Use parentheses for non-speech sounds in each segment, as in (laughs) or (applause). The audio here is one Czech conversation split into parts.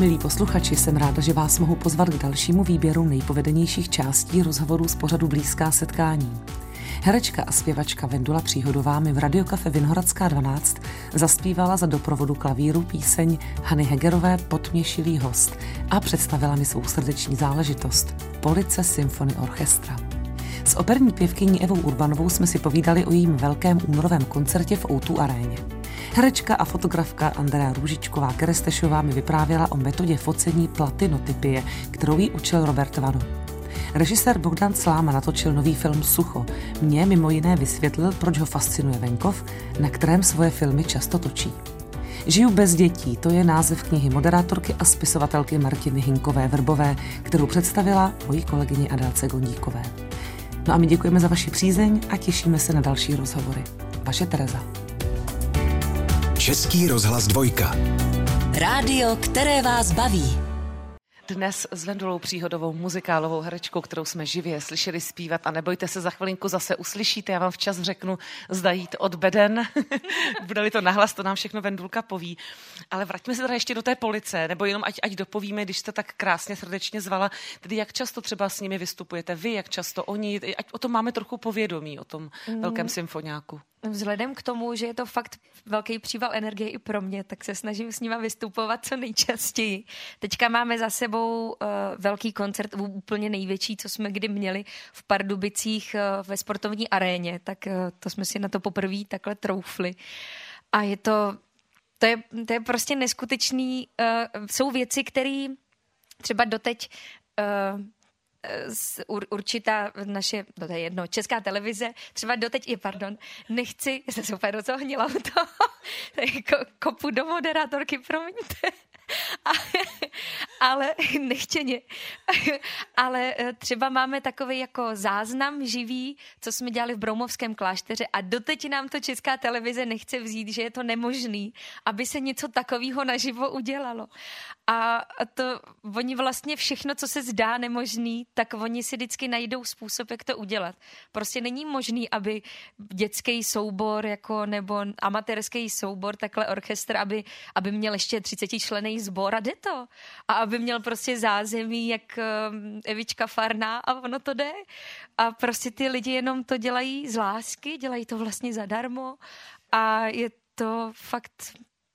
Milí posluchači, jsem ráda, že vás mohu pozvat k dalšímu výběru nejpovedenějších částí rozhovorů z pořadu Blízká setkání. Herečka a zpěvačka Vendula Příhodová mi v Radiokafe Vinhoradská 12 zaspívala za doprovodu klavíru píseň Hany Hegerové Potměšilý host a představila mi svou srdeční záležitost Police Symfony Orchestra. S operní pěvkyní Evou Urbanovou jsme si povídali o jejím velkém únorovém koncertě v Outu aréně. Herečka a fotografka Andrea Růžičková Kerestešová mi vyprávěla o metodě focení platinotypie, kterou jí učil Robert Vano. Režisér Bogdan Sláma natočil nový film Sucho. Mě mimo jiné vysvětlil, proč ho fascinuje venkov, na kterém svoje filmy často točí. Žiju bez dětí, to je název knihy moderátorky a spisovatelky Martiny Hinkové Vrbové, kterou představila mojí kolegyně Adélce Gondíkové. No a my děkujeme za vaši přízeň a těšíme se na další rozhovory. Vaše Tereza. Český rozhlas dvojka. Rádio, které vás baví. Dnes s Vendulou Příhodovou, muzikálovou herečkou, kterou jsme živě slyšeli zpívat a nebojte se, za chvilinku zase uslyšíte, já vám včas řeknu, zda jít od beden, (laughs) bude-li to nahlas, to nám všechno Vendulka poví. Ale vraťme se teda ještě do té police, nebo jenom ať, ať dopovíme, když jste tak krásně srdečně zvala, tedy jak často třeba s nimi vystupujete vy, jak často oni, ať o tom máme trochu povědomí, o tom mm. velkém symfoniáku. Vzhledem k tomu, že je to fakt velký příval energie i pro mě, tak se snažím s nima vystupovat co nejčastěji. Teďka máme za sebou uh, velký koncert, úplně největší, co jsme kdy měli v Pardubicích uh, ve sportovní aréně, tak uh, to jsme si na to poprvé takhle troufli. A je to, to je, to je prostě neskutečný, uh, jsou věci, které třeba doteď uh, určitá naše, no to je jedno, česká televize, třeba doteď i, pardon, nechci, jsem se úplně rozohnila u toho, (laughs) kopu do moderátorky, promiňte. (laughs) ale nechtěně. (laughs) ale eh, třeba máme takový jako záznam živý, co jsme dělali v Broumovském klášteře a doteď nám to česká televize nechce vzít, že je to nemožný, aby se něco takového naživo udělalo. A to oni vlastně všechno, co se zdá nemožný, tak oni si vždycky najdou způsob, jak to udělat. Prostě není možný, aby dětský soubor jako nebo amatérský soubor, takhle orchestr, aby, aby měl ještě 30 člený sbor a jde to. A aby měl prostě zázemí, jak um, Evička Farná a ono to jde. A prostě ty lidi jenom to dělají z lásky, dělají to vlastně zadarmo a je to fakt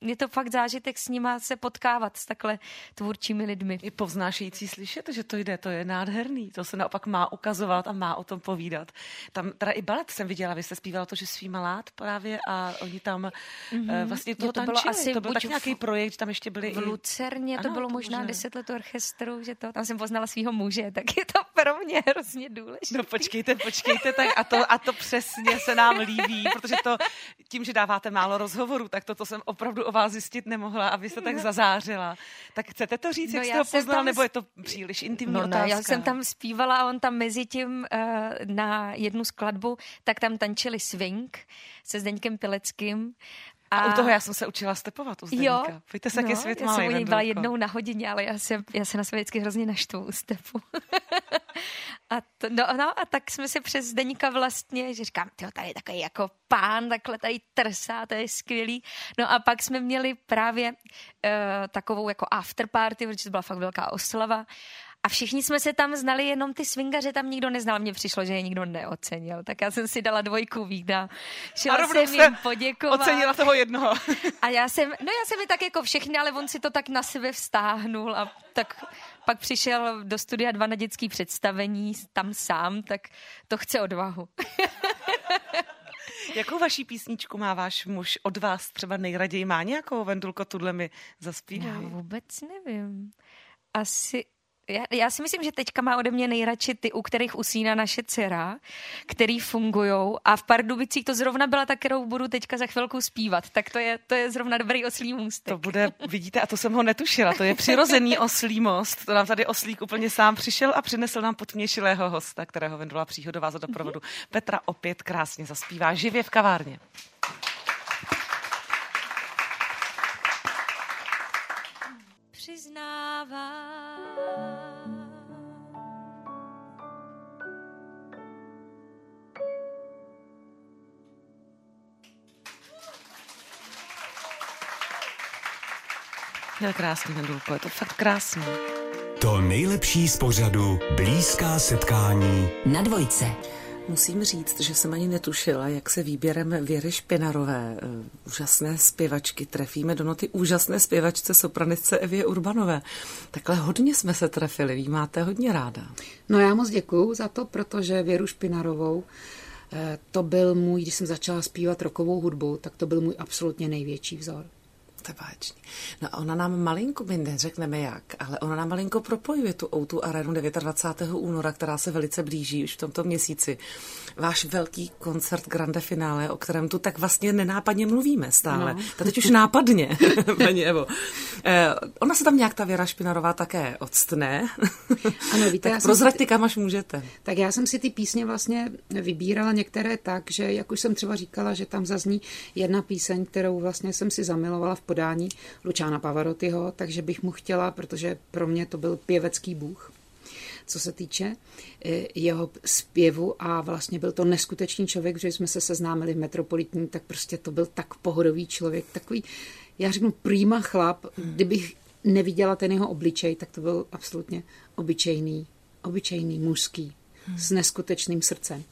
je to fakt zážitek s nima se potkávat s takhle tvůrčími lidmi. Je povznášející slyšet, že to jde, to je nádherný, to se naopak má ukazovat a má o tom povídat. Tam teda i balet jsem viděla, vy jste zpívala to, že svý malát právě a oni tam mm-hmm. vlastně toho to bylo tančili. Asi to byl tak nějaký projekt, tam ještě byli v Lucerně, i... to ano, bylo to možná deset let orchestru, že to, tam jsem poznala svého muže, tak je to pro mě hrozně důležité. No počkejte, počkejte, tak a to, a to přesně se nám líbí, protože to tím, že dáváte málo rozhovorů, tak to, to jsem opravdu vás zjistit nemohla a vy jste tak zazářila. Tak chcete to říct, no jak jste ho poznal, nebo je to příliš intimní no, otázka? No, já jsem tam zpívala a on tam mezi tím uh, na jednu skladbu, tak tam tančili swing se Zdeňkem Pileckým a, a u toho já jsem se učila stepovat u Zdeníka. Jo, Pojďte se, no, jaký svět já jsem u něj byla jednou na hodině, ale já se, já se na sebe vždycky hrozně naštvu u stepu. (laughs) a, to, no, no, a tak jsme se přes Zdeníka vlastně, že říkám, tyjo, tady je takový jako pán, takhle tady trsá, to je skvělý. No a pak jsme měli právě uh, takovou jako afterparty, protože to byla fakt velká oslava a všichni jsme se tam znali, jenom ty swingaře tam nikdo neznal. Mně přišlo, že je nikdo neocenil. Tak já jsem si dala dvojku vína. Šla a jsem jim poděkovat. Ocenila toho jednoho. (laughs) a já jsem, no já jsem mi tak jako všechny, ale on si to tak na sebe vztáhnul a tak pak přišel do studia dva na dětský představení, tam sám, tak to chce odvahu. (laughs) Jakou vaší písničku má váš muž od vás třeba nejraději? Má nějakou Vendulko, tuhle mi zaspívá? Já vůbec nevím. Asi, já, já si myslím, že teďka má ode mě nejradši ty, u kterých usíná naše dcera, který fungují. A v Pardubicích to zrovna byla ta, kterou budu teďka za chvilku zpívat. Tak to je, to je zrovna dobrý oslý můstek. To bude, vidíte, a to jsem ho netušila. To je přirozený (laughs) oslý most. To nám tady oslík úplně sám přišel a přinesl nám potměšilého hosta, kterého Vendula Příhodová za doprovodu. Mm-hmm. Petra opět krásně zaspívá živě v kavárně. Přiznává Je krásný, Vendulko, je to fakt krásný. To nejlepší z pořadu Blízká setkání na dvojce. Musím říct, že jsem ani netušila, jak se výběrem Věry Špinarové, eh, úžasné zpěvačky, trefíme do noty úžasné zpěvačce sopranistce Evě Urbanové. Takhle hodně jsme se trefili, vy máte hodně ráda. No já moc děkuju za to, protože Věru Špinarovou eh, to byl můj, když jsem začala zpívat rokovou hudbu, tak to byl můj absolutně největší vzor to je báječný. No a ona nám malinko, my neřekneme jak, ale ona nám malinko propojuje tu Outu arenu 29. února, která se velice blíží už v tomto měsíci. Váš velký koncert Grande Finale, o kterém tu tak vlastně nenápadně mluvíme stále. No. To teď už nápadně, (laughs) paní Evo. Eh, ona se tam nějak ta Věra Špinarová také odstne. (laughs) Ano, víte, tak prozraďte, kam až můžete. Tak já jsem si ty písně vlastně vybírala některé tak, že jak už jsem třeba říkala, že tam zazní jedna píseň, kterou vlastně jsem si zamilovala v podání Lučána Pavarottiho, takže bych mu chtěla, protože pro mě to byl pěvecký bůh, co se týče eh, jeho zpěvu a vlastně byl to neskutečný člověk, že jsme se seznámili v Metropolitní, tak prostě to byl tak pohodový člověk, takový, já řeknu prýma chlap, kdybych neviděla ten jeho obličej, tak to byl absolutně obyčejný, obyčejný mužský, s neskutečným srdcem.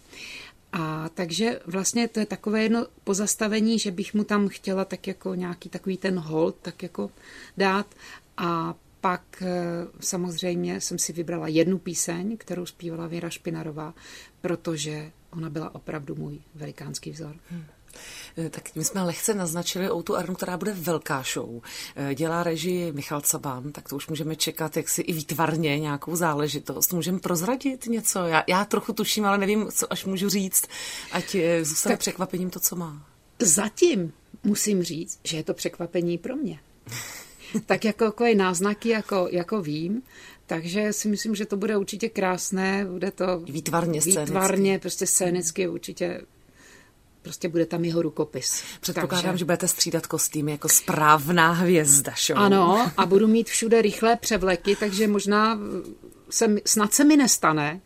A takže vlastně to je takové jedno pozastavení, že bych mu tam chtěla tak jako nějaký takový ten hold tak jako dát a pak eh, samozřejmě jsem si vybrala jednu píseň, kterou zpívala Věra Špinarová, protože ona byla opravdu můj velikánský vzor. Hmm. Eh, tak my jsme lehce naznačili o tu Arnu, která bude velká show. Eh, dělá režii Michal Caban, tak to už můžeme čekat jak si i výtvarně nějakou záležitost. Můžeme prozradit něco? Já, já trochu tuším, ale nevím, co až můžu říct, ať eh, zůstane tak překvapením to, co má. Zatím musím říct, že je to překvapení pro mě. (laughs) tak jako, jako je náznaky, jako, jako vím, takže si myslím, že to bude určitě krásné, bude to výtvarně, scénicky. výtvarně prostě scénicky určitě prostě bude tam jeho rukopis. Předpokládám, Takže... že budete střídat kostýmy jako správná hvězda show. Ano, a budu mít všude rychlé převleky, takže možná se, snad se mi nestane,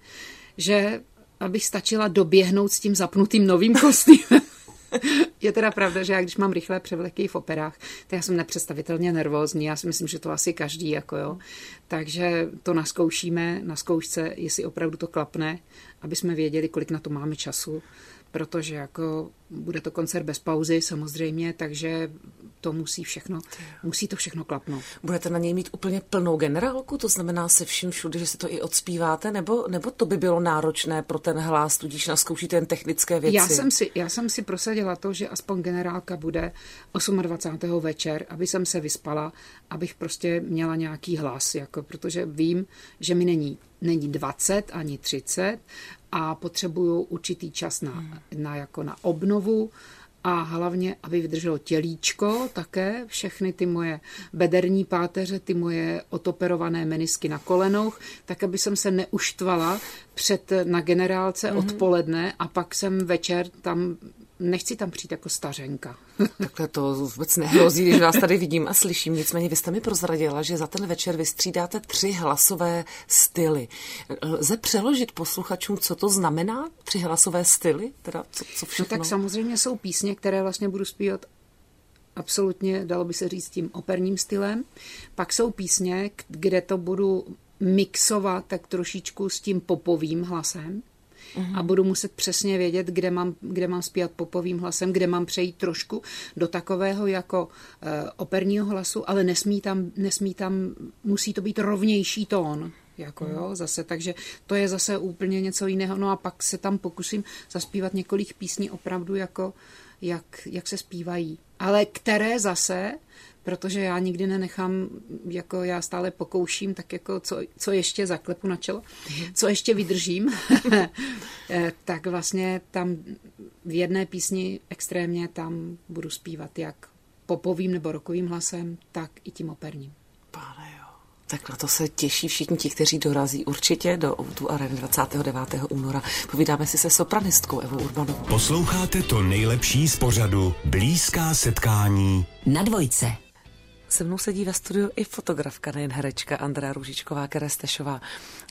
že abych stačila doběhnout s tím zapnutým novým kostýmem. (laughs) Je teda pravda, že já když mám rychlé převleky v operách, tak já jsem nepředstavitelně nervózní. Já si myslím, že to asi každý, jako jo. Takže to naskoušíme na zkoušce, jestli opravdu to klapne, aby jsme věděli, kolik na to máme času protože jako bude to koncert bez pauzy samozřejmě, takže to musí všechno, musí to všechno klapnout. Budete na něj mít úplně plnou generálku, to znamená se vším všude, že si to i odspíváte, nebo, nebo to by bylo náročné pro ten hlas, tudíž naskoušíte jen technické věci? Já jsem, si, já jsem si prosadila to, že aspoň generálka bude 28. večer, aby jsem se vyspala, abych prostě měla nějaký hlas, jako, protože vím, že mi není není 20 ani 30 a potřebuju určitý čas na, hmm. na, jako na obnovu a hlavně, aby vydrželo tělíčko také, všechny ty moje bederní páteře, ty moje otoperované menisky na kolenoch, tak aby jsem se neuštvala před na generálce mm-hmm. odpoledne a pak jsem večer tam nechci tam přijít jako stařenka. (laughs) Takhle to vůbec nehrozí, když vás tady vidím a slyším. Nicméně vy jste mi prozradila, že za ten večer vystřídáte tři hlasové styly. Lze přeložit posluchačům, co to znamená, tři hlasové styly? Teda co, co všechno? No tak samozřejmě jsou písně, které vlastně budu zpívat absolutně, dalo by se říct, tím operním stylem. Pak jsou písně, kde to budu mixovat tak trošičku s tím popovým hlasem a budu muset přesně vědět, kde mám, kde mám zpívat popovým hlasem, kde mám přejít trošku do takového jako uh, operního hlasu, ale nesmí tam, nesmí tam, musí to být rovnější tón jako jo, zase, takže to je zase úplně něco jiného, no a pak se tam pokusím zaspívat několik písní opravdu jako, jak, jak se zpívají, ale které zase protože já nikdy nenechám, jako já stále pokouším, tak jako co, co ještě zaklepu na čelo, co ještě vydržím, (laughs) eh, tak vlastně tam v jedné písni extrémně tam budu zpívat jak popovým nebo rokovým hlasem, tak i tím operním. Pane jo. Tak na to se těší všichni ti, kteří dorazí určitě do Outu Areny 29. února. Povídáme si se sopranistkou Evou Urbanovou. Posloucháte to nejlepší z pořadu Blízká setkání na dvojce. Se mnou sedí ve studiu i fotografka, nejen herečka Andrea Růžičková, Kerestešová.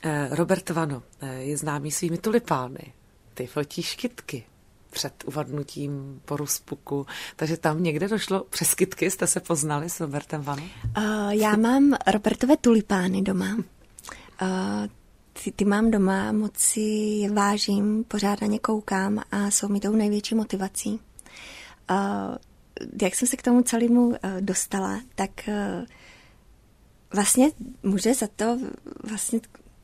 Eh, Robert Vano eh, je známý svými tulipány. Ty fotíš kytky. před uvadnutím po rozpuku. Takže tam někde došlo přes kytky, jste se poznali s Robertem Vanu? Uh, já mám Robertové tulipány doma. Uh, ty, ty mám doma, moc si je vážím, pořád na ně koukám a jsou mi tou největší motivací. Uh, jak jsem se k tomu celému uh, dostala, tak uh, vlastně může za to vlastně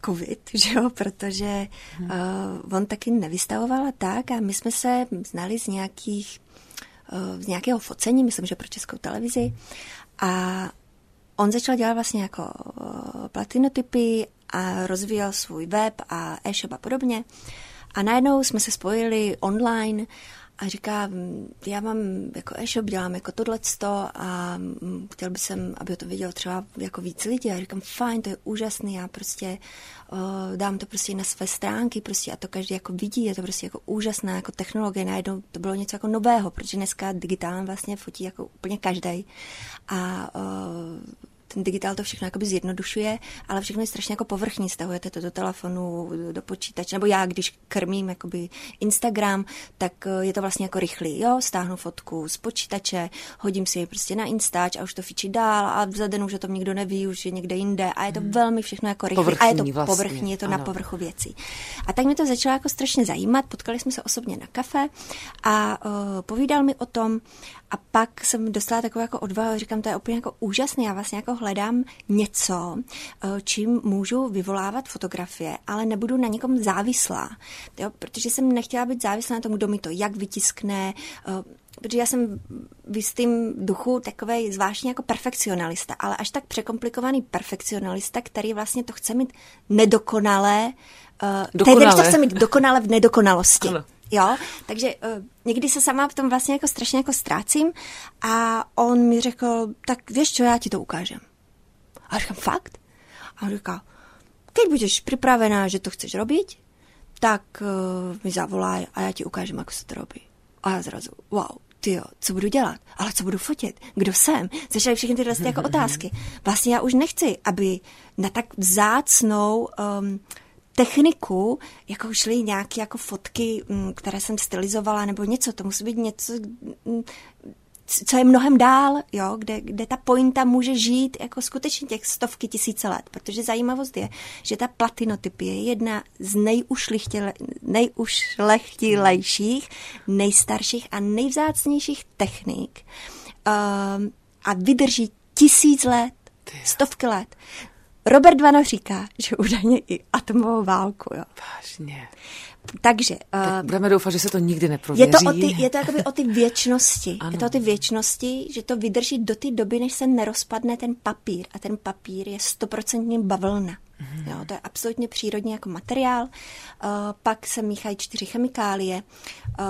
covid, (laughs) že jo, protože hmm. uh, on taky nevystavoval tak a my jsme se znali z nějakých uh, z nějakého focení, myslím, že pro českou televizi a on začal dělat vlastně jako uh, platinotypy a rozvíjel svůj web a e-shop a podobně. A najednou jsme se spojili online a říká, já mám jako e-shop, dělám jako tohleto a chtěl bych jsem, aby to viděl třeba jako víc lidí. A říkám, fajn, to je úžasný, já prostě uh, dám to prostě na své stránky prostě a to každý jako vidí, je to prostě jako úžasná jako technologie, najednou to bylo něco jako nového, protože dneska digitálně vlastně fotí jako úplně každý. A ten digitál to všechno jakoby zjednodušuje, ale všechno je strašně jako povrchní, stahujete to do telefonu, do počítače, nebo já, když krmím jakoby Instagram, tak eh, je to vlastně jako rychlý, jo, stáhnu fotku z počítače, hodím si ji prostě na Instač a už to fičí dál a za den už to nikdo neví, už je někde jinde a je to hmm. velmi všechno jako rychlé a je to vlastně. povrchní, je to ano. na povrchu věcí. A tak mě to začalo jako strašně zajímat, potkali jsme se osobně na kafe a uh, povídal mi o tom a pak jsem dostala takovou jako odvahu, říkám, to je úplně jako úžasné, já vlastně jako hledám něco, eh, čím můžu vyvolávat fotografie, ale nebudu na někom závislá, jo? protože jsem nechtěla být závislá na tom, kdo mi to jak vytiskne, eh, protože já jsem v jistým duchu takový zvláštní jako perfekcionalista, ale až tak překomplikovaný perfekcionalista, který vlastně to chce mít nedokonalé, dokonale. to chce mít dokonale v nedokonalosti. Ano. Jo, takže uh, někdy se sama v tom vlastně jako strašně jako ztrácím a on mi řekl, tak víš co, já ti to ukážem. A říkám, fakt? A on říká, keď budeš připravená, že to chceš robit, tak uh, mi zavolaj a já ti ukážem, jak se to robí. A já zrazu, wow, ty jo, co budu dělat? Ale co budu fotit? Kdo jsem? Začaly všechny tyhle jako otázky. Vlastně já už nechci, aby na tak vzácnou um, techniku, jako šly nějaké jako fotky, mm, které jsem stylizovala, nebo něco, to musí být něco, mm, co je mnohem dál, jo, kde, kde ta pointa může žít jako skutečně těch stovky tisíce let, protože zajímavost je, že ta platinotypie je jedna z nejušlechtilejších, nejstarších a nejvzácnějších technik um, a vydrží tisíc let, stovky let. Robert Vano říká, že údajně i atomovou válku. Jo. Vážně. Takže... Tak uh, budeme doufat, že se to nikdy neprověří. Je to o ty, je to jakoby o ty věčnosti. Ano. Je to o ty věčnosti, že to vydrží do té doby, než se nerozpadne ten papír. A ten papír je stoprocentně bavlna. Mm. Jo, to je absolutně přírodní jako materiál. Uh, pak se míchají čtyři chemikálie, uh,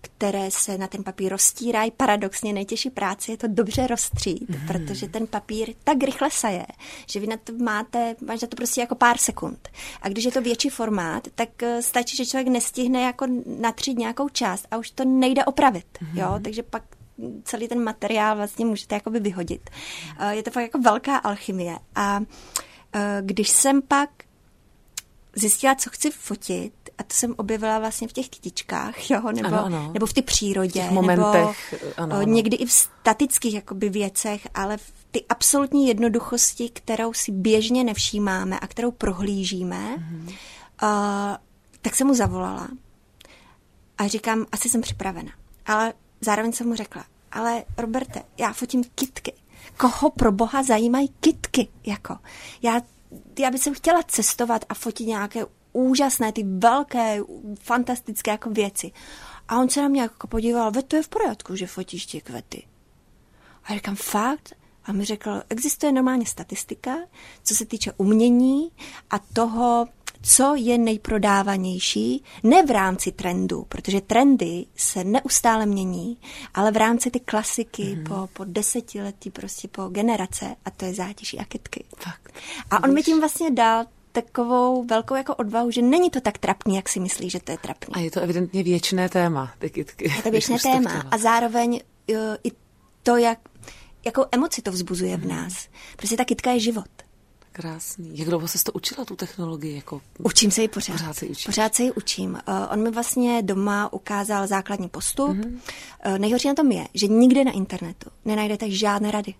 které se na ten papír roztírají. Paradoxně nejtěžší práce je to dobře rozstřít, mm. protože ten papír tak rychle saje, že vy na to máte, máš na to prostě jako pár sekund. A když je to větší formát, tak uh, stačí, že člověk nestihne jako natřít nějakou část a už to nejde opravit. Mm. Jo, takže pak celý ten materiál vlastně můžete jakoby vyhodit. Je to fakt jako velká alchymie. A uh, Eh, když jsem pak zjistila, co chci fotit, a to jsem objevila vlastně v těch kytičkách, (laughs) jo, nebo, ano, ano. nebo v té přírodě, v momentech, nebo ano, ano. někdy i v statických jakoby věcech, ale v ty absolutní jednoduchosti, kterou si běžně nevšímáme a kterou prohlížíme, mm-hmm. uh, tak jsem mu zavolala a říkám, asi jsem připravena. Ale zároveň jsem mu řekla, ale Roberte, já fotím kitky koho pro boha zajímají kitky, jako. Já, já bych chtěla cestovat a fotit nějaké úžasné, ty velké, fantastické jako věci. A on se na mě jako podíval, ve to je v pořádku, že fotíš ty kvety. A říkám, fakt? A mi řekl, existuje normálně statistika, co se týče umění a toho, co je nejprodávanější, ne v rámci trendu, protože trendy se neustále mění, ale v rámci ty klasiky mm. po, po desetiletí, prostě po generace, a to je zátěží a kytky. Fakt. A on mi tím vlastně dal takovou velkou jako odvahu, že není to tak trapný, jak si myslí, že to je trapný. A je to evidentně věčné téma, ty kytky. Je to věčné (laughs) téma. A zároveň uh, i to, jak, jakou emoci to vzbuzuje mm. v mhm. nás. Prostě ta kytka je život. Krásný. Jak dlouho jsi to učila, tu technologii? Jako... Učím se ji pořád. Pořád se ji učím. Pořád se ji učím. Uh, on mi vlastně doma ukázal základní postup. Mm-hmm. Uh, nejhorší na tom je, že nikde na internetu nenajdete žádné rady.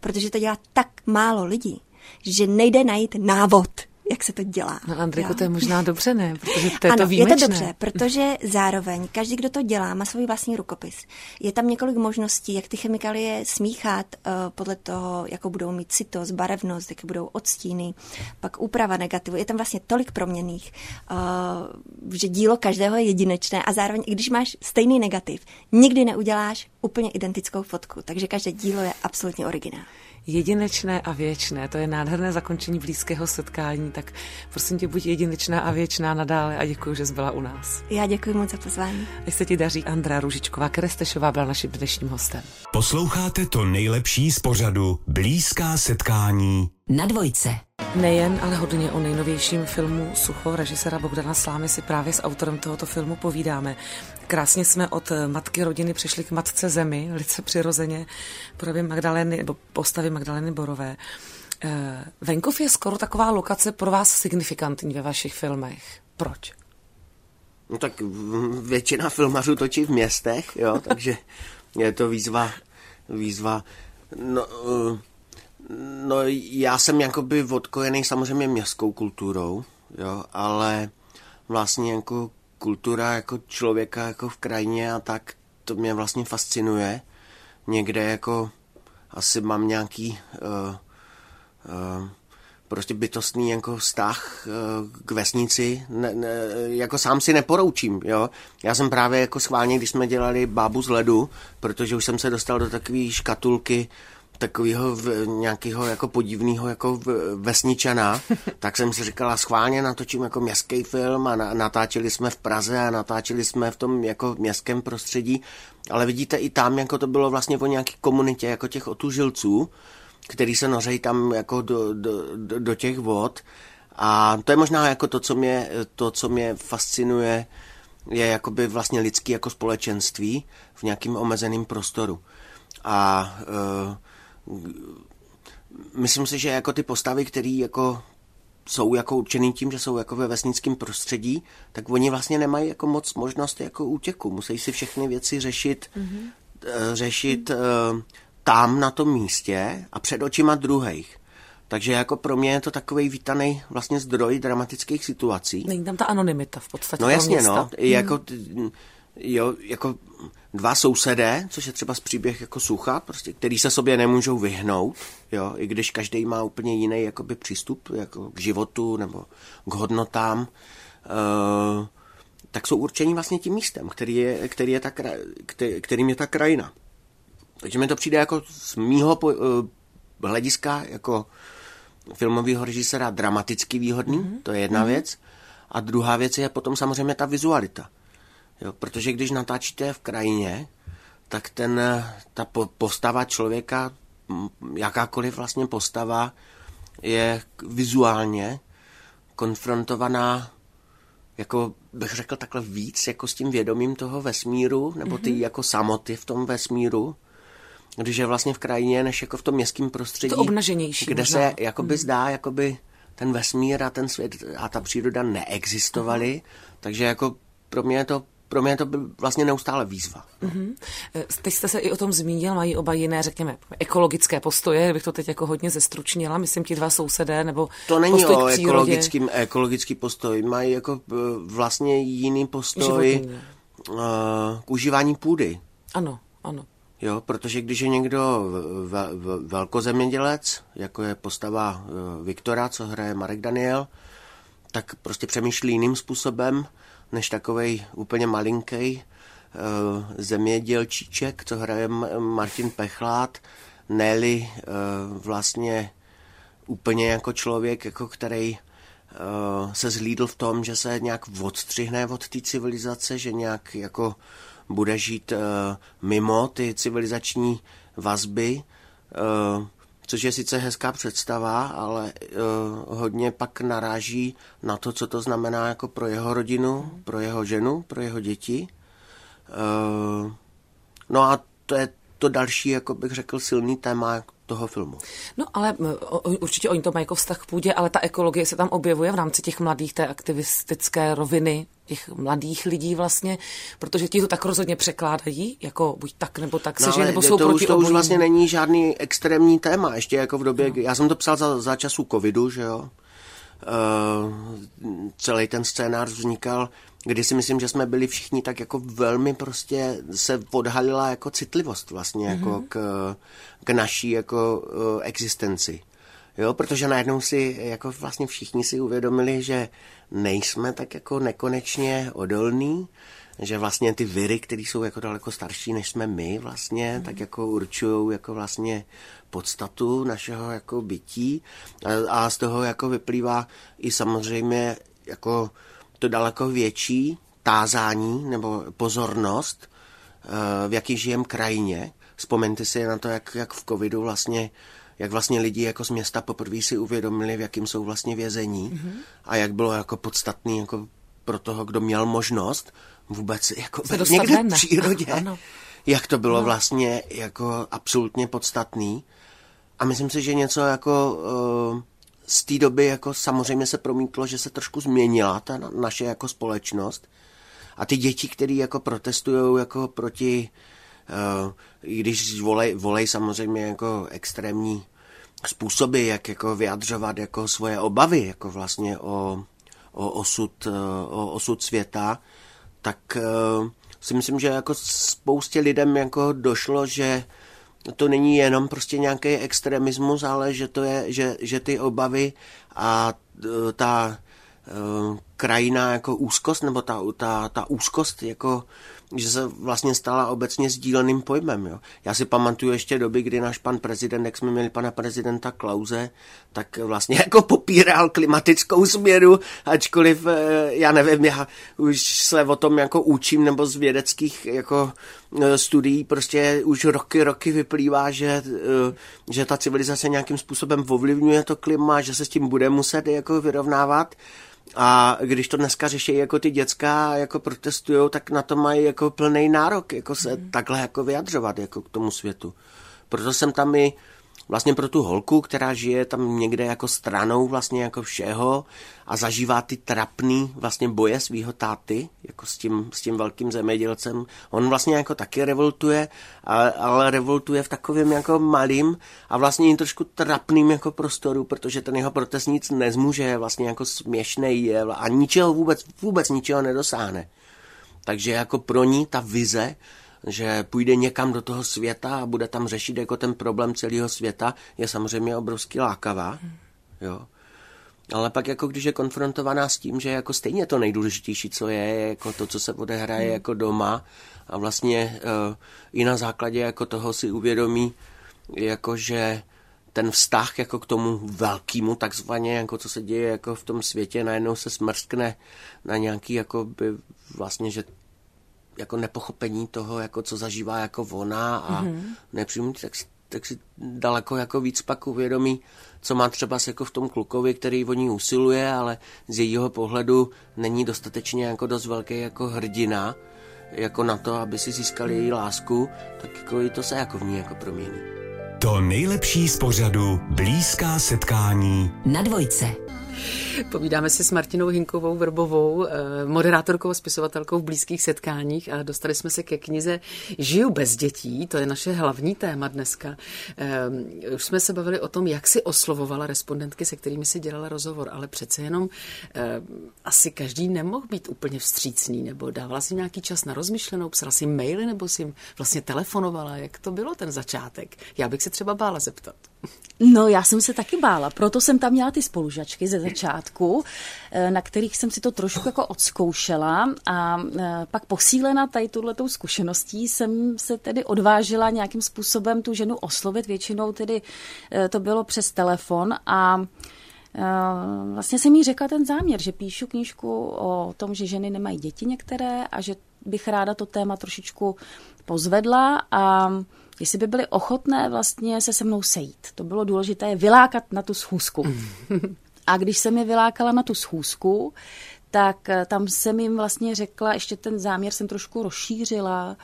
Protože to dělá tak málo lidí, že nejde najít návod jak se to dělá. No Andriku, to je možná dobře, ne? Protože to je ano, to výjimečné. je to dobře, protože zároveň každý, kdo to dělá, má svůj vlastní rukopis. Je tam několik možností, jak ty chemikálie smíchat uh, podle toho, jakou budou mít citost, barevnost, jaké budou odstíny, pak úprava negativu. Je tam vlastně tolik proměných, uh, že dílo každého je jedinečné a zároveň, i když máš stejný negativ, nikdy neuděláš úplně identickou fotku, takže každé dílo je absolutně originální jedinečné a věčné. To je nádherné zakončení blízkého setkání, tak prosím tě, buď jedinečná a věčná nadále a děkuji, že jsi byla u nás. Já děkuji moc za pozvání. Ať se ti daří. Andra Ružičková Kerestešová byla naším dnešním hostem. Posloucháte to nejlepší z pořadu Blízká setkání na dvojce. Nejen, ale hodně o nejnovějším filmu Sucho režisera Bogdana Slámy si právě s autorem tohoto filmu povídáme. Krásně jsme od matky rodiny přešli k matce zemi, velice přirozeně, podobě Magdaleny, nebo postavy Magdaleny Borové. Eh, venkov je skoro taková lokace pro vás signifikantní ve vašich filmech. Proč? No tak většina filmařů točí v městech, jo, takže je to výzva, výzva, no, uh, No já jsem jakoby odkojený samozřejmě městskou kulturou, jo, ale vlastně jako kultura jako člověka jako v krajině a tak, to mě vlastně fascinuje. Někde jako asi mám nějaký uh, uh, prostě bytostný jako vztah uh, k vesnici, ne, ne, jako sám si neporoučím, jo. Já jsem právě jako schválně, když jsme dělali bábu z ledu, protože už jsem se dostal do takové škatulky, takového nějakého jako podivného jako vesničana, (laughs) tak jsem si říkala, schválně natočím jako městský film a natáčeli jsme v Praze a natáčeli jsme v tom jako městském prostředí, ale vidíte i tam, jako to bylo vlastně o nějaké komunitě, jako těch otužilců, který se nořejí tam jako do, do, do, do těch vod a to je možná jako to, co mě, to, co mě fascinuje, je jakoby vlastně lidský jako společenství v nějakým omezeném prostoru. A uh, myslím si, že jako ty postavy, které jako jsou jako určený tím, že jsou jako ve vesnickém prostředí, tak oni vlastně nemají jako moc možnost jako útěku. Musí si všechny věci řešit, mm-hmm. řešit mm-hmm. tam na tom místě a před očima druhých. Takže jako pro mě je to takový vítaný vlastně zdroj dramatických situací. Není tam ta anonymita v podstatě. No jasně, no. Jako, jo, jako dva sousedé, což je třeba z příběh jako sucha, prostě, který se sobě nemůžou vyhnout, jo, i když každý má úplně jiný jakoby, přístup jako k životu nebo k hodnotám, uh, tak jsou určení vlastně tím místem, který je, který je ta, který, kterým je ta krajina. Takže mi to přijde jako z mýho po, uh, hlediska jako filmového režisera dramaticky výhodný, mm-hmm. to je jedna mm-hmm. věc. A druhá věc je potom samozřejmě ta vizualita. Jo, protože když natáčíte v krajině, tak ten, ta postava člověka, jakákoliv vlastně postava, je vizuálně konfrontovaná jako bych řekl takhle víc jako s tím vědomím toho vesmíru, nebo ty mm-hmm. jako samoty v tom vesmíru, když je vlastně v krajině, než jako v tom městském prostředí. To obnaženější. Kde možná. se jakoby mm. zdá, jakoby ten vesmír a ten svět a ta příroda neexistovaly, mm. takže jako pro mě je to pro mě to byl vlastně neustále výzva. Mm-hmm. Teď jste se i o tom zmínil, mají oba jiné, řekněme, ekologické postoje, bych to teď jako hodně zestručnila, myslím ti dva sousedé, nebo To není o ekologickým, ekologický postoj, mají jako eh, vlastně jiný postoj Životní. uh, k užívání půdy. Ano, ano. Jo, protože když je někdo velkozemědělec, jako je postava Viktora, co hraje Marek Daniel, tak prostě přemýšlí jiným způsobem, než takovej úplně malinký uh, zemědělčíček, co hraje Martin Pechlát, Nelly uh, vlastně úplně jako člověk, jako který uh, se zhlídl v tom, že se nějak odstřihne od té civilizace, že nějak jako bude žít mimo ty civilizační vazby. Což je sice hezká představa, ale uh, hodně pak naráží na to, co to znamená jako pro jeho rodinu, pro jeho ženu, pro jeho děti. Uh, no a to je to další, jako bych řekl, silný téma toho filmu. No ale určitě oni to mají jako vztah k půdě, ale ta ekologie se tam objevuje v rámci těch mladých, té aktivistické roviny, těch mladých lidí vlastně, protože ti to tak rozhodně překládají, jako buď tak nebo tak no, se, že nebo jsou to proti už, to už vlastně není žádný extrémní téma, ještě jako v době, no. já jsem to psal za, za času covidu, že jo, uh, celý ten scénář vznikal kdy si myslím, že jsme byli všichni tak jako velmi prostě se odhalila jako citlivost vlastně mm-hmm. jako mhm. k, k naší jako uh, existenci. Jo, protože najednou si jako vlastně všichni si uvědomili, že nejsme tak jako nekonečně odolní, že vlastně ty viry, které jsou jako daleko starší než jsme my vlastně, mm. tak jako určují jako vlastně podstatu našeho jako bytí a, a z toho jako vyplývá i samozřejmě jako to daleko větší tázání nebo pozornost, eh, v jaký žijem krajině. Vzpomeňte si na to, jak, jak v covidu vlastně jak vlastně lidi jako z města poprvé si uvědomili, v jakým jsou vlastně vězení mm-hmm. a jak bylo jako podstatný jako pro toho, kdo měl možnost vůbec jako někde v přírodě, (laughs) ano. jak to bylo ano. vlastně jako absolutně podstatný. A myslím si, že něco jako uh, z té doby jako samozřejmě se promítlo, že se trošku změnila ta naše jako společnost. A ty děti, které jako protestují jako proti, uh, i když volej, volej samozřejmě jako extrémní způsoby, jak jako vyjadřovat jako svoje obavy, jako vlastně o, o, osud, uh, o osud světa, tak uh, si myslím, že jako spoustě lidem jako došlo, že to není jenom prostě nějaký extremismus, ale že to je, že, že ty obavy a e, ta krajina jako úzkost, nebo ta, ta, ta úzkost jako že se vlastně stala obecně sdíleným pojmem. Jo. Já si pamatuju ještě doby, kdy náš pan prezident, jak jsme měli pana prezidenta Klauze, tak vlastně (laughs) jako popíral klimatickou změnu, ačkoliv, eh, já nevím, já už se o tom jako učím, nebo z vědeckých jako eh, studií prostě už roky, roky vyplývá, že, eh, že ta civilizace nějakým způsobem ovlivňuje to klima, že se s tím bude muset jako vyrovnávat. A když to dneska řeší jako ty děcka jako protestují, tak na to mají jako plný nárok, jako se mm. takhle jako vyjadřovat jako k tomu světu. Proto jsem tam i vlastně pro tu holku, která žije tam někde jako stranou vlastně jako všeho a zažívá ty trapný vlastně boje svého táty, jako s tím, s tím velkým zemědělcem. On vlastně jako taky revoltuje, ale, ale revoltuje v takovém jako malým a vlastně jim trošku trapným jako prostoru, protože ten jeho protest nic nezmůže, je vlastně jako směšný je a ničeho vůbec, vůbec ničeho nedosáhne. Takže jako pro ní ta vize že půjde někam do toho světa a bude tam řešit jako ten problém celého světa, je samozřejmě obrovsky lákavá. Jo. Ale pak jako když je konfrontovaná s tím, že jako stejně to nejdůležitější, co je, je jako to, co se odehraje hmm. jako doma a vlastně uh, i na základě jako toho si uvědomí, jako že ten vztah jako k tomu velkému takzvaně, jako co se děje jako v tom světě, najednou se smrskne na nějaký jako by vlastně, že jako nepochopení toho, jako co zažívá jako ona a mm-hmm. nepřijmutí, tak, tak si daleko jako víc pak uvědomí, co má třeba jako v tom klukovi, který o ní usiluje, ale z jejího pohledu není dostatečně jako dost velký jako hrdina, jako na to, aby si získali její lásku, tak jako i to se jako v ní jako promění. To nejlepší z pořadu Blízká setkání na dvojce. Povídáme si s Martinou Hinkovou Vrbovou, eh, moderátorkou a spisovatelkou v blízkých setkáních a dostali jsme se ke knize Žiju bez dětí, to je naše hlavní téma dneska. Eh, už jsme se bavili o tom, jak si oslovovala respondentky, se kterými si dělala rozhovor, ale přece jenom eh, asi každý nemohl být úplně vstřícný, nebo dávala si nějaký čas na rozmyšlenou, psala si maily, nebo si jim vlastně telefonovala, jak to bylo ten začátek. Já bych se třeba bála zeptat. No, já jsem se taky bála, proto jsem tam měla ty spolužačky ze začátku, eh, na kterých jsem si to trošku jako odzkoušela a eh, pak posílena tady tuhletou zkušeností jsem se tedy odvážila nějakým způsobem tu ženu oslovit, většinou tedy eh, to bylo přes telefon a Vlastně jsem jí řekla ten záměr, že píšu knížku o tom, že ženy nemají děti některé a že bych ráda to téma trošičku pozvedla a jestli by byly ochotné vlastně se se mnou sejít. To bylo důležité vylákat na tu schůzku. (laughs) A když jsem je vylákala na tu schůzku, tak eh, tam jsem jim vlastně řekla, ještě ten záměr jsem trošku rozšířila,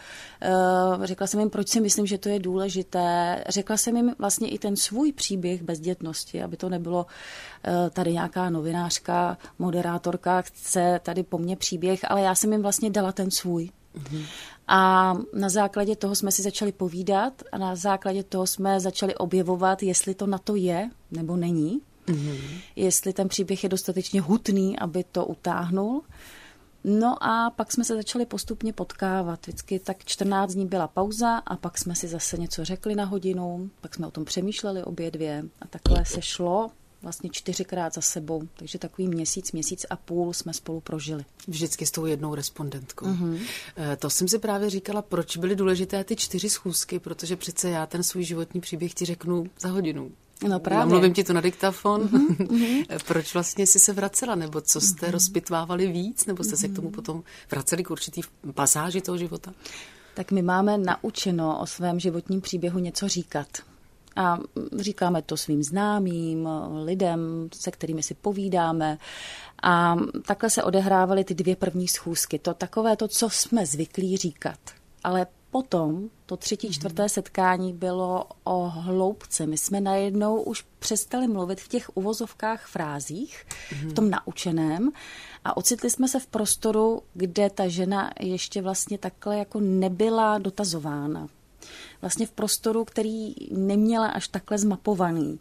eh, řekla jsem jim, proč si myslím, že to je důležité, řekla jsem jim vlastně i ten svůj příběh bezdětnosti, aby to nebylo eh, tady nějaká novinářka, moderátorka, chce tady po mně příběh, ale já jsem jim vlastně dala ten svůj. Mm-hmm. A na základě toho jsme si začali povídat a na základě toho jsme začali objevovat, jestli to na to je nebo není. Mm-hmm. Jestli ten příběh je dostatečně hutný, aby to utáhnul. No a pak jsme se začali postupně potkávat. Vždycky tak 14 dní byla pauza a pak jsme si zase něco řekli na hodinu, pak jsme o tom přemýšleli obě dvě a takhle se šlo vlastně čtyřikrát za sebou. Takže takový měsíc, měsíc a půl jsme spolu prožili. Vždycky s tou jednou respondentkou. Mm-hmm. To jsem si právě říkala, proč byly důležité ty čtyři schůzky, protože přece já ten svůj životní příběh ti řeknu za hodinu. No právě. Mluvím ti to na diktafon. Mm-hmm. (laughs) Proč vlastně jsi se vracela? Nebo co jste mm-hmm. rozpitvávali víc? Nebo jste mm-hmm. se k tomu mhm. potom vraceli k určitý pasáži toho života? Tak my máme naučeno o svém životním příběhu něco říkat. A říkáme to svým známým, lidem, se kterými si povídáme. A takhle se odehrávaly ty dvě první schůzky. To takové to, co jsme zvyklí říkat. Ale potom to třetí, mhm. čtvrté setkání bylo o hloubce. My jsme najednou už přestali mluvit v těch uvozovkách frázích, v tom naučeném a ocitli jsme se v prostoru, kde ta žena ještě vlastně takhle jako nebyla dotazována. Vlastně v prostoru, který neměla až takhle zmapovaný.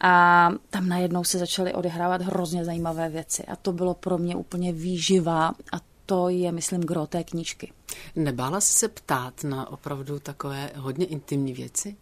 A tam najednou se začaly odehrávat hrozně zajímavé věci. A to bylo pro mě úplně výživa a to je, myslím, gro té knížky. Nebála jsi se ptát na opravdu takové hodně intimní věci?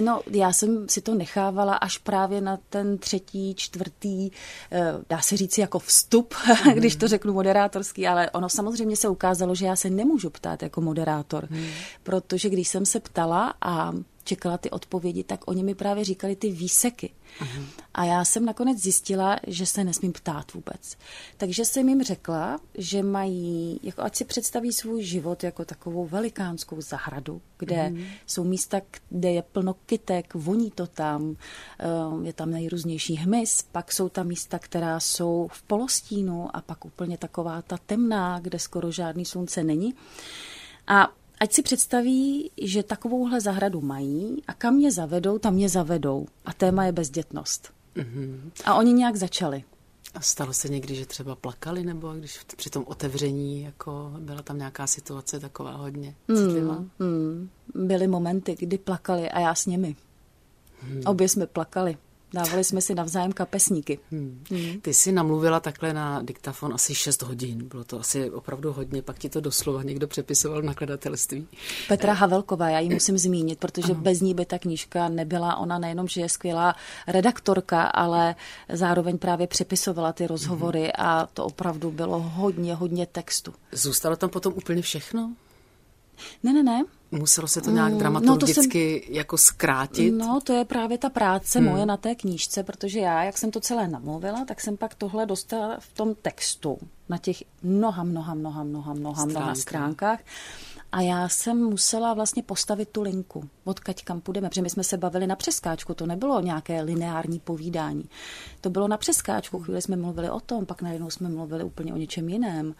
No, já jsem si to nechávala až právě na ten třetí, čtvrtý, eh, dá se říct jako vstup, (laughs) mm. když to řeknu moderátorský, ale ono samozřejmě se ukázalo, že já se nemůžu ptát jako moderátor, mm. protože když jsem se ptala a čekala ty odpovědi, tak oni mi právě říkali ty výseky. Uh-huh. A já jsem nakonec zjistila, že se nesmím ptát vůbec. Takže jsem jim řekla, že mají, jako ať si představí svůj život jako takovou velikánskou zahradu, kde uh-huh. jsou místa, kde je plno kytek, voní to tam, eh, je tam nejrůznější hmyz, pak jsou tam místa, která jsou v polostínu a pak úplně taková ta temná, kde skoro žádný slunce není. A ať si představí, že takovouhle zahradu mají a kam mě zavedou, tam mě zavedou. A téma je bezdětnost. Mm-hmm. A oni nějak začali. A stalo se někdy, že třeba plakali, nebo když při tom otevření jako byla tam nějaká situace taková hodně citlivá? Mm, mm. Byly momenty, kdy plakali a já s nimi. Hmm. Obě jsme plakali. Dávali jsme si navzájem kapesníky. Hmm. Hmm. Ty jsi namluvila takhle na diktafon asi 6 hodin. Bylo to asi opravdu hodně, pak ti to doslova někdo přepisoval v nakladatelství. Petra Havelková, já ji musím zmínit, protože ano. bez ní by ta knížka nebyla. Ona nejenom, že je skvělá redaktorka, ale zároveň právě přepisovala ty rozhovory hmm. a to opravdu bylo hodně, hodně textu. Zůstalo tam potom úplně všechno? Ne, ne, ne. Muselo se to nějak mm, dramaturgicky no to jsem, jako zkrátit? No, to je právě ta práce hmm. moje na té knížce, protože já, jak jsem to celé namluvila, tak jsem pak tohle dostala v tom textu na těch mnoha, mnoha, mnoha, mnoha, mnoha, Stránka. mnoha stránkách. A já jsem musela vlastně postavit tu linku, odkaď kam půjdeme, protože my jsme se bavili na přeskáčku, to nebylo nějaké lineární povídání. To bylo na přeskáčku, chvíli jsme mluvili o tom, pak najednou jsme mluvili úplně o něčem jiném.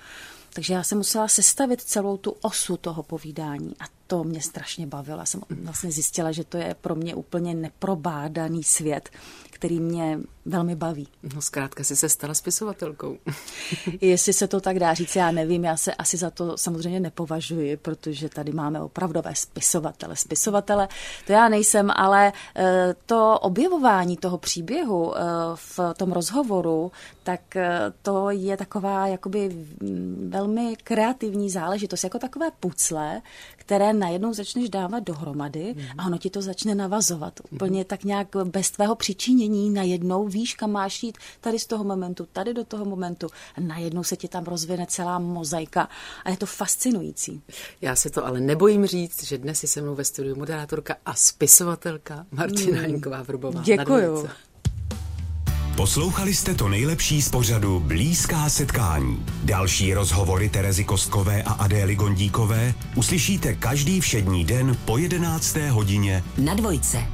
Takže já jsem musela sestavit celou tu osu toho povídání a to mě strašně bavilo. Já jsem vlastně zjistila, že to je pro mě úplně neprobádaný svět, který mě velmi baví. No zkrátka jsi se stala spisovatelkou. (laughs) Jestli se to tak dá říct, já nevím, já se asi za to samozřejmě nepovažuji, protože tady máme opravdové spisovatele. Spisovatele, to já nejsem, ale eh, to objevování toho příběhu eh, v tom rozhovoru, tak eh, to je taková jakoby mm, velmi kreativní záležitost, jako takové pucle, které najednou začneš dávat dohromady mm. a ono ti to začne navazovat. Úplně mm. tak nějak bez tvého přičinění najednou víš, kam máš jít tady z toho momentu, tady do toho momentu a najednou se ti tam rozvine celá mozaika a je to fascinující. Já se to ale nebojím říct, že dnes je se mnou ve studiu moderátorka a spisovatelka Martina mm. Hinková Vrbová. Děkuju. Poslouchali jste to nejlepší z pořadu Blízká setkání. Další rozhovory Terezy Kostkové a Adély Gondíkové uslyšíte každý všední den po 11. hodině na dvojce.